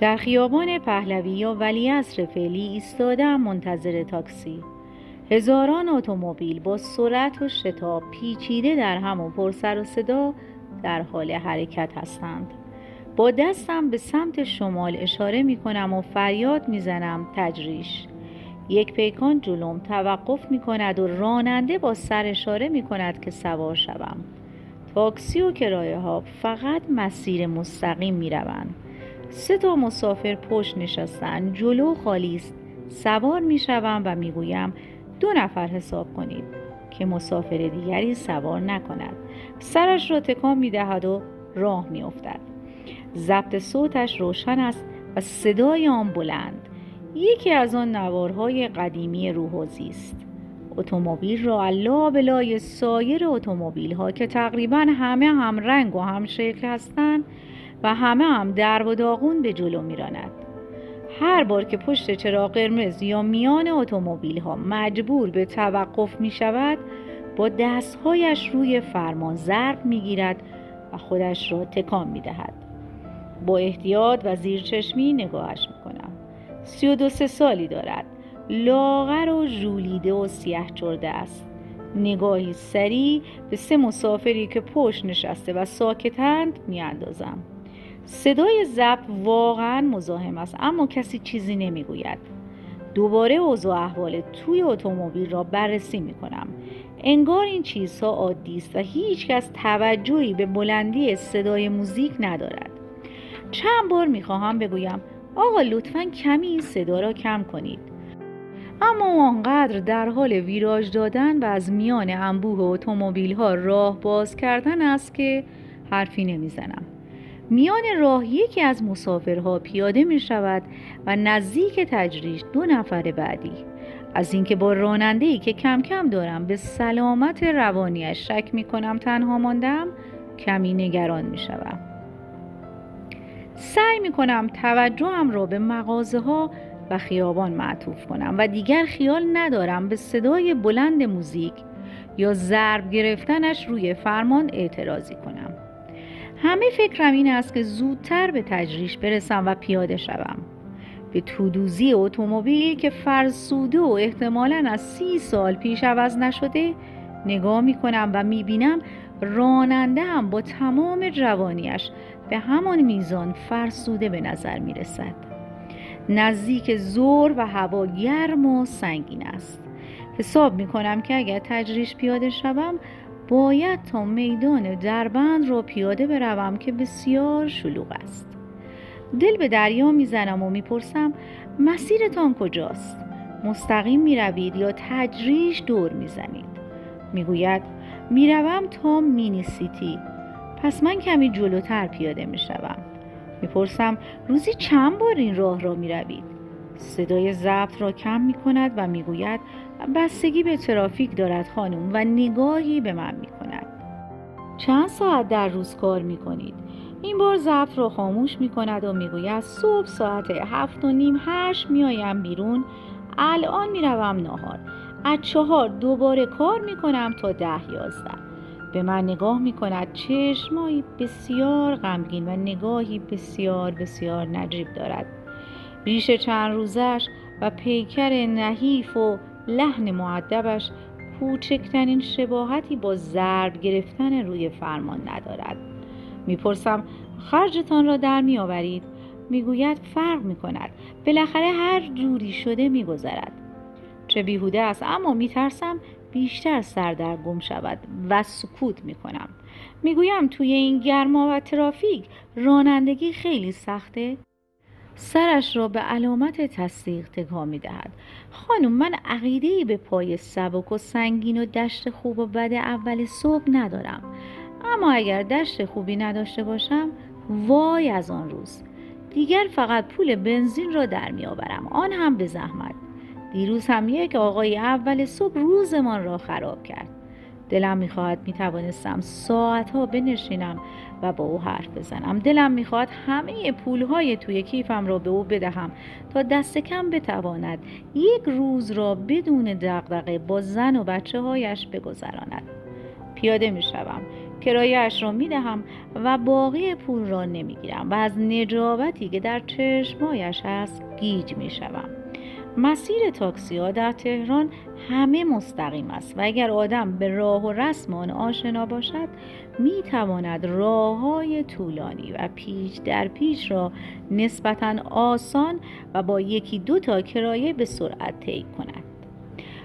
در خیابان پهلوی یا ولیعصر فعلی ایستادم منتظر تاکسی. هزاران اتومبیل با سرعت و شتاب پیچیده در هم و پرسر و صدا در حال حرکت هستند. با دستم به سمت شمال اشاره می کنم و فریاد می زنم تجریش. یک پیکان جلوم توقف می کند و راننده با سر اشاره می کند که سوار شوم. تاکسی و کرایه ها فقط مسیر مستقیم می روند سه تا مسافر پشت نشستن جلو خالی است. سوار می شوم و می گویم دو نفر حساب کنید که مسافر دیگری سوار نکند. سرش را تکان می دهد و راه می افتد ضبط صوتش روشن است و صدای آن بلند. یکی از آن نوارهای قدیمی روحوزی است اتومبیل را علا بلای سایر اتومبیل ها که تقریبا همه هم رنگ و هم شکل هستند و همه هم درب و داغون به جلو میراند هر بار که پشت چراغ قرمز یا میان اتومبیل ها مجبور به توقف می شود با دستهایش روی فرمان ضرب می گیرد و خودش را تکان می دهد. با احتیاط و زیرچشمی نگاهش می کنم. سی و دو سه سالی دارد. لاغر و ژولیده و سیه چرده است. نگاهی سری به سه مسافری که پشت نشسته و ساکتند می اندازم. صدای ضبط واقعا مزاحم است اما کسی چیزی نمی‌گوید. دوباره اوضاع احوال توی اتومبیل را بررسی می کنم انگار این چیزها عادی است و هیچکس توجهی به بلندی صدای موزیک ندارد. چند بار می‌خواهم بگویم آقا لطفا کمی این صدا را کم کنید. اما آنقدر در حال ویراژ دادن و از میان انبوه اتومبیل ها راه باز کردن است که حرفی نمی‌زنم. میان راه یکی از مسافرها پیاده می شود و نزدیک تجریش دو نفر بعدی از اینکه با راننده ای که کم کم دارم به سلامت روانیش شک می کنم تنها ماندم کمی نگران می شوم. سعی می کنم توجهم را به مغازه ها و خیابان معطوف کنم و دیگر خیال ندارم به صدای بلند موزیک یا ضرب گرفتنش روی فرمان اعتراضی کنم. همه فکرم این است که زودتر به تجریش برسم و پیاده شوم. به تودوزی اتومبیل که فرسوده و احتمالا از سی سال پیش عوض نشده نگاه می کنم و می بینم راننده هم با تمام جوانیش به همان میزان فرسوده به نظر می رسد نزدیک زور و هوا گرم و سنگین است. حساب می کنم که اگر تجریش پیاده شوم باید تا میدان دربند را پیاده بروم که بسیار شلوغ است. دل به دریا می‌زنم و می‌پرسم مسیرتان کجاست؟ مستقیم می‌روید یا تجریش دور می‌زنید؟ می‌گوید می‌روم تا مینی سیتی. پس من کمی جلوتر پیاده می‌شوم. می‌پرسم روزی چند بار این راه را می‌روید؟ صدای ضبط را کم می کند و می‌گوید بستگی به ترافیک دارد خانم و نگاهی به من می کند چند ساعت در روز کار می کنید؟ این بار ضبط را خاموش می کند و می‌گوید صبح ساعت هفت و نیم هشت میآیم بیرون. الان می‌روم ناهار از چهار دوباره کار می کنم تا ده یازده. به من نگاه می کند چشمایی بسیار غمگین و نگاهی بسیار بسیار نجیب دارد. ریش چند روزش و پیکر نحیف و لحن معدبش کوچکترین شباهتی با ضرب گرفتن روی فرمان ندارد. می‌پرسم خرجتان را در میآورید؟ می‌گوید فرق می‌کند. بالاخره هر جوری شده میگذرد. چه بیهوده است اما میترسم بیشتر سردرگم شود و سکوت می‌کنم. می‌گویم توی این گرما و ترافیک رانندگی خیلی سخته؟ سرش را به علامت تصدیق تکا می دهد خانم من عقیده به پای سبک و سنگین و دشت خوب و بد اول صبح ندارم. اما اگر دشت خوبی نداشته باشم وای از آن روز. دیگر فقط پول بنزین را در می آورم آن هم به زحمت. دیروز هم یک آقای اول صبح روزمان را خراب کرد. دلم می‌خواهد می‌توانستم ساعتها بنشینم و با او حرف بزنم. دلم می‌خواهد همه پولهای توی کیفم را به او بدهم تا دست کم بتواند یک روز را بدون دغدغه با زن و بچه هایش بگذراند. پیاده می‌شوم. کرایهاش را می دهم و باقی پول را نمی گیرم و از نجابتی که در چشمایش هست گیج می شوم. مسیر تاکسی ها در تهران همه مستقیم است و اگر آدم به راه و رسم آن آشنا باشد می تواند راه های طولانی و پیچ در پیچ را نسبتا آسان و با یکی دو تا کرایه به سرعت طی کند.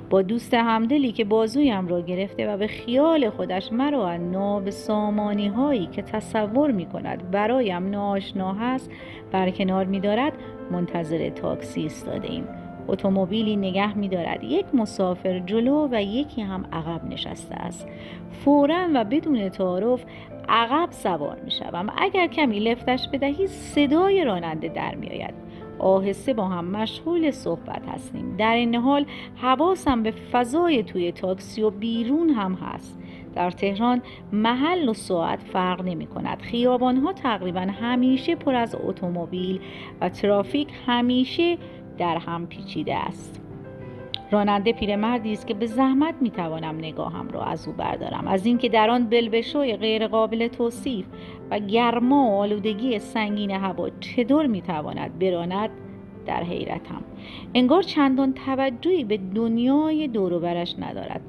با دوست همدلی که بازویم را گرفته و به خیال خودش مرا ناب سامانی هایی که تصور می کند برایم ناآشنا هست برکنار می دارد منتظر تاکسی ایستاده ایم اتومبیلی نگه می دارد یک مسافر جلو و یکی هم عقب نشسته است. فورا و بدون تعارف عقب سوار می شوم اگر کمی لفتش بدهی صدای راننده در می آید آهسته با هم مشغول صحبت هستیم. در این حال حواسم به فضای توی تاکسی و بیرون هم هست. در تهران محل و ساعت فرق نمی کند خیابان ها تقریبا همیشه پر از اتومبیل و ترافیک همیشه در هم پیچیده است. راننده پیرمردی است که به زحمت می‌توانم نگاهم را از او بردارم. از اینکه در آن بلبشوی غیر قابل توصیف و گرما و آلودگی سنگین هوا چطور می‌تواند براند در حیرتم. انگار چندان توجهی به دنیای دوروبرش ندارد.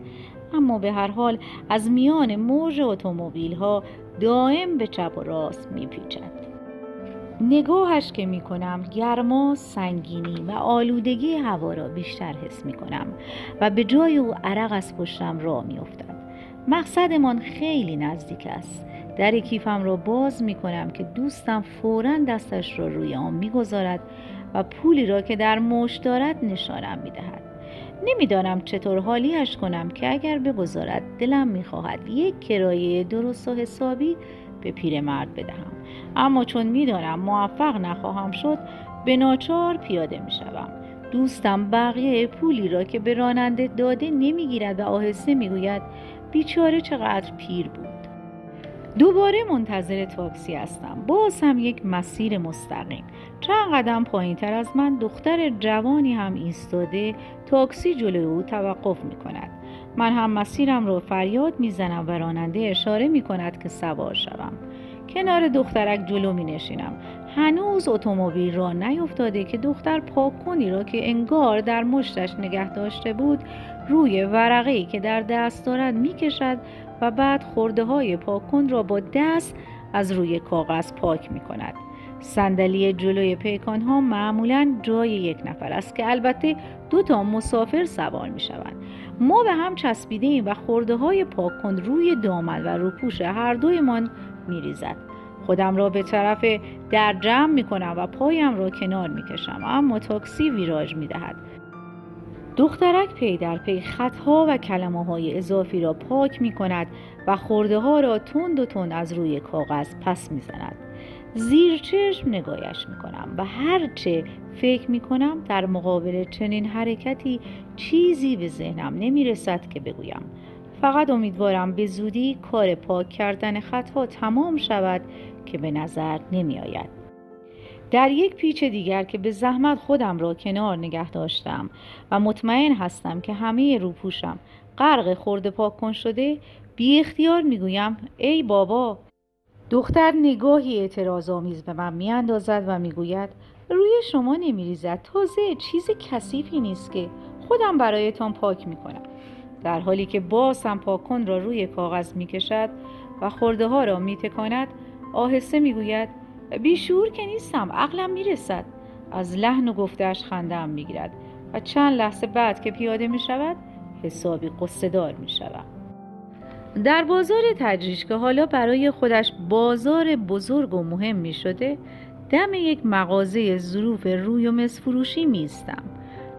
اما به هر حال از میان موج اتومبیل ها دائم به چپ و راست میپیچد. نگاهش که می کنم گرما سنگینی و آلودگی هوا را بیشتر حس می کنم و به جای او عرق از پشتم راه می افتد. مقصدمان خیلی نزدیک است در کیفم را باز می کنم که دوستم فورا دستش را روی آن می گذارد و پولی را که در مشت دارد نشانم می دهد. نمی‌دانم چطور حالیش کنم که اگر بگذارد دلم می‌خواهد یک کرایه درست و حسابی به پیرمرد بدهم. اما چون می‌دانم موفق نخواهم شد به ناچار پیاده می شوم. دوستم بقیه پولی را که به راننده داده نمی‌گیرد و آهسته می‌گوید بیچاره چقدر پیر بود. دوباره منتظر تاکسی هستم. باز هم یک مسیر مستقیم. چند قدم پایین تر از من دختر جوانی هم ایستاده تاکسی جلوی او توقف می کند من هم مسیرم را فریاد می‌زنم و راننده اشاره می کند که سوار شوم. کنار دخترک جلو می نشینم هنوز اتومبیل را نیفتاده که دختر پاکونی را که انگار در مشتش نگه داشته بود روی ورقه که در دست دارد می کشد و بعد خورده های پاکون را با دست از روی کاغذ پاک می کند صندلی جلوی پیکان ها معمولا جای یک نفر است که البته دو تا مسافر سوار می شوند ما به هم چسبیده ایم و خورده های پاکن روی دامن و روپوش هر دویمان می ریزد. خودم را به طرف در جمع می کنم و پایم را کنار می کشم اما تاکسی ویراژ می دهد. دخترک پی در پی خطها و کلمه های اضافی را پاک می کند و خورده ها را تند و تند از روی کاغذ پس می زند. زیر چشم نگاهش می کنم و هرچه فکر می کنم در مقابل چنین حرکتی چیزی به ذهنم نمی رسد که بگویم فقط امیدوارم به زودی کار پاک کردن خطها تمام شود که به نظر نمی آید. در یک پیچ دیگر که به زحمت خودم را کنار نگه داشتم و مطمئن هستم که همه روپوشم غرق خورده پاک کن شده بی اختیار می گویم ای بابا دختر نگاهی اعتراض آمیز به من میاندازد و می‌گوید روی شما نمیریزد. تازه چیز کثیفی نیست که خودم برایتان پاک می‌کنم. در حالی که باز هم پاکن را روی کاغذ می‌کشد و خورده ها را میتکاند آهسته می‌گوید بیشور که نیستم عقلم می‌رسد. از لحن و گفتهش خندم می‌گیرد و چند لحظه بعد که پیاده می‌شود حسابی قصه دار می‌شود در بازار تجریش که حالا برای خودش بازار بزرگ و مهم می شده دم یک مغازه ظروف روی و مس فروشی میستم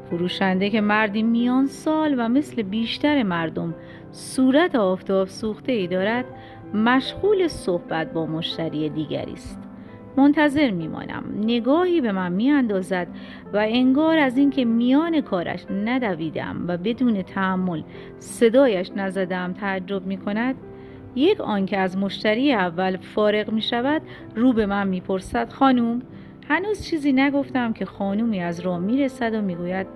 فروشنده که مردی میان سال و مثل بیشتر مردم صورت آفتاب سوخته ای دارد مشغول صحبت با مشتری دیگری است. منتظر میمانم. نگاهی به من میاندازد و انگار از اینکه میان کارش ندویدم و بدون تحمل صدایش نزدم تعجب می کند یک آنکه از مشتری اول فارغ می شود رو به من می‌پرسد خانوم هنوز چیزی نگفتم که خانومی از راه می‌رسد و می‌گوید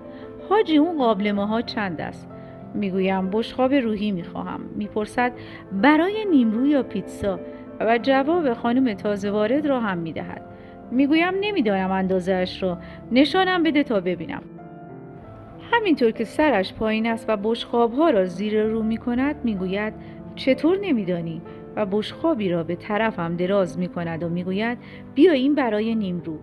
حاجی اون قابل ها چند است؟ می‌گویم بشخاب روحی می‌خواهم. می‌پرسد برای نیمرو یا پیتزا؟ و جواب خانم تازه وارد را هم می‌دهد. می‌گویم نمی‌دانم اندازهاش را. نشانم بده تا ببینم. همینطور که سرش پایین است و بشخاب ها را زیر رو می می‌گوید چطور نمیدانی؟ و بشخابی را به طرفم دراز می کند و می‌گوید بیا این برای نیمرو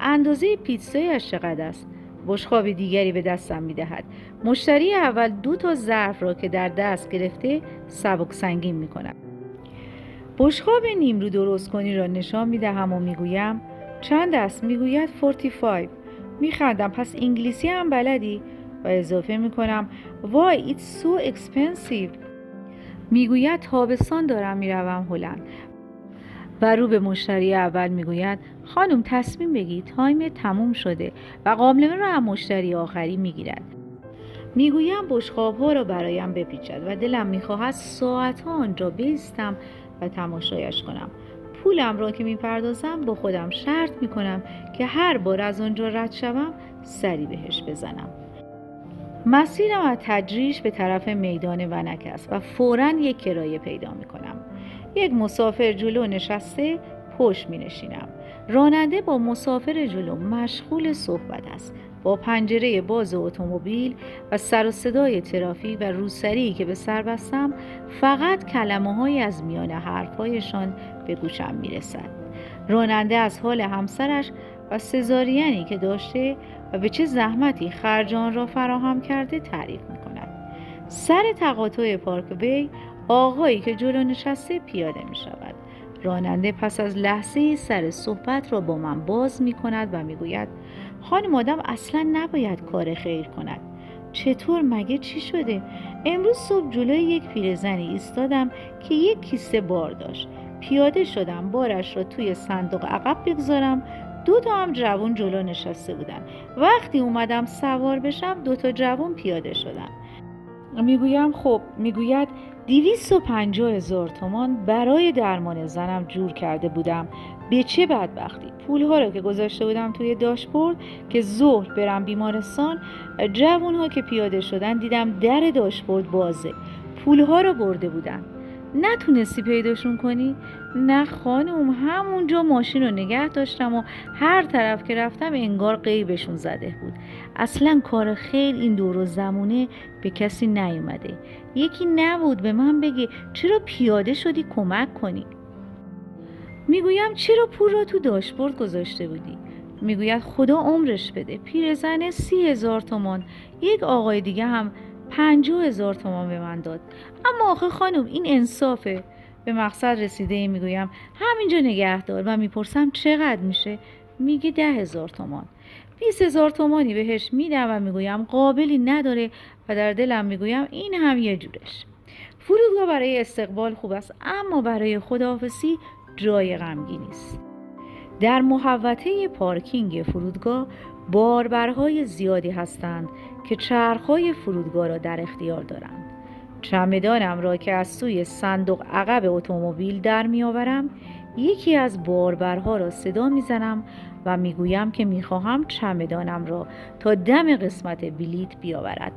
اندازه پیتزایش چقدر است؟ بشخاب دیگری به دستم می دهد. مشتری اول دو تا ظرف را که در دست گرفته سبک سنگین می کند. بشخاب نیمرو درست کنی را نشان می دهم و می گویم چند است؟ می گوید 45 می خندم پس انگلیسی هم بلدی؟ و اضافه می کنم وای it's so expensive. می‌گوید تابستان دارم می‌روم هلند. و رو به مشتری اول می‌گوید خانم تصمیم بگی تایم تموم شده و قابلمه را هم مشتری آخری می‌گیرد. می‌گویم بشخاب ها را برایم بپیچد و دلم می‌خواهد ساعت ها آنجا بیستم و تماشایش کنم. پولم را که می‌پردازم با خودم شرط می‌کنم که هر بار از آنجا رد شوم سری بهش بزنم. مسیرم از تجریش به طرف میدان ونک است و فورا یک کرایه پیدا می‌کنم. یک مسافر جلو نشسته پشت می نشینم. راننده با مسافر جلو مشغول صحبت است با پنجره باز اتومبیل و سر و صدای ترافیک و روسری که به سر بستم فقط کلمه از میان حرفهایشان به گوشم می رسد. راننده از حال همسرش و سزارینی که داشته و به چه زحمتی خرجان را فراهم کرده تعریف می کند. سر تقاطع پارک وی آقایی که جلو نشسته پیاده می شود. راننده پس از لحظه سر صحبت را با من باز می کند و می گوید خانم آدم اصلا نباید کار خیر کند. چطور مگه چی شده؟ امروز صبح جلوی یک پیرزنی ایستادم که یک کیسه بار داشت. پیاده شدم بارش را توی صندوق عقب بگذارم دو تا هم جوون جلو نشسته بودن وقتی اومدم سوار بشم دو تا جوون پیاده شدن می‌گویم خب می‌گوید دیویست و پنجاه هزار تومان برای درمان زنم جور کرده بودم. به چه بدبختی؟ پولها را که گذاشته بودم توی داشبورد که ظهر برم بیمارستان جوون ها که پیاده شدن دیدم در داشبورد بازه. پولها را برده بودن. نتونستی پیداشون کنی؟ نه خانم همونجا ماشین رو نگه داشتم و هر طرف که رفتم انگار قیبشون زده بود. اصلا کار خیر این دور و زمونه به کسی نیومده. یکی نبود به من بگه چرا پیاده شدی کمک کنی؟ می‌گویم چرا پول را تو داشبورد گذاشته بودی؟ می‌گوید خدا عمرش بده. پیرزن سی هزار تومان. یک آقای دیگه هم پنجاه هزار تومان به من داد. اما آخه خانم این انصافه. به مقصد رسیده می‌گویم. همینجا نگه دار و می‌پرسم چقدر میشه؟ میگه ده هزار تومان. بیس هزار تومانی بهش میدم و می‌گویم قابلی نداره و در دلم می‌گویم این هم یه جورش. فرودگاه برای استقبال خوب است اما برای خداحافظی جای غمگینی است در محوطه پارکینگ فرودگاه باربرهای زیادی هستند که چرخهای فرودگاه را در اختیار دارند. چمدانم را که از سوی صندوق عقب اتومبیل در میآورم یکی از باربرها را صدا می‌زنم و می‌گویم که می‌خواهم چمدانم را تا دم قسمت بلیت بیاورد.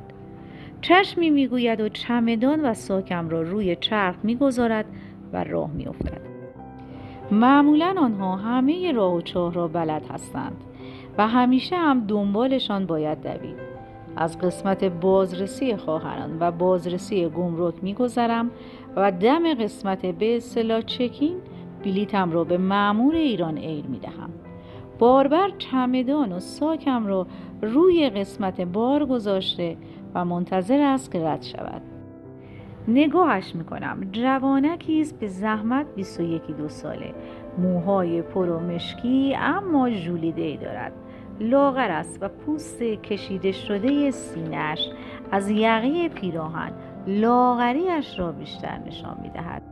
چشمی می‌گوید و چمدان و ساکم را روی چرخ می‌گذارد و راه میافتد. معمولا آنها همه راه و چاه را بلد هستند و همیشه هم دنبالشان باید دوید. از قسمت بازرسی خواهران و بازرسی گمرک میگذرم و دم قسمت به اصطلاح چکین بلیتم را به معمور ایران ایر می دهم. باربر چمدان و ساکم را روی قسمت بار گذاشته و منتظر است که رد شود. نگاهش می‌کنم جوانکی است به زحمت 21 دو ساله موهای پر و مشکی اما ژولیده ای دارد لاغر است و پوست کشیده شده سینهش از یقه پیراهن لاغریش را بیشتر نشان می دهد.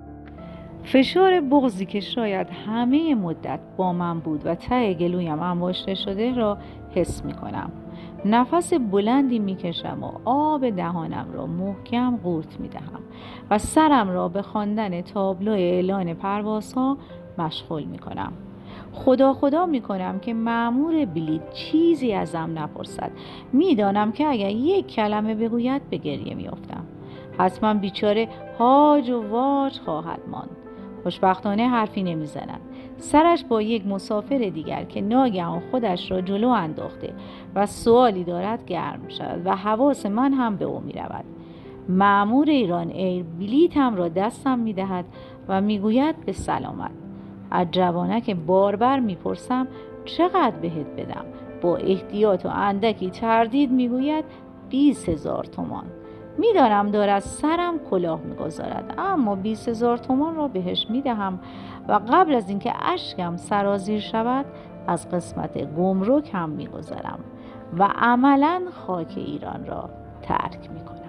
فشار بغزی که شاید همه مدت با من بود و ته گلویم انباشته شده را حس می کنم. نفس بلندی می کشم و آب دهانم را محکم قورت می دهم و سرم را به خواندن تابلو اعلان پروازها مشغول می کنم. خدا خدا می کنم که معمور بلیت چیزی ازم نپرسد. می‌دانم که اگر یک کلمه بگوید به گریه میافتم. حتما بیچاره هاج و واج خواهد ماند. خوشبختانه حرفی نمی‌زند سرش با یک مسافر دیگر که ناگهان خودش را جلو انداخته و سوالی دارد گرم شود و حواس من هم به او می رود معمور ایران ایر بلیتم را دستم می دهد و می‌گوید به سلامت. از جوانک باربر می‌پرسم چقدر بهت بدم؟ با احتیاط و اندکی تردید می‌گوید بیس هزار تومان. می‌دانم دارد سرم کلاه می‌گذارد اما بیس هزار تومان را بهش می‌دهم و قبل از اینکه اشکم سرازیر شود از قسمت گمرک هم می‌گذارم و عملا خاک ایران را ترک می‌کنم.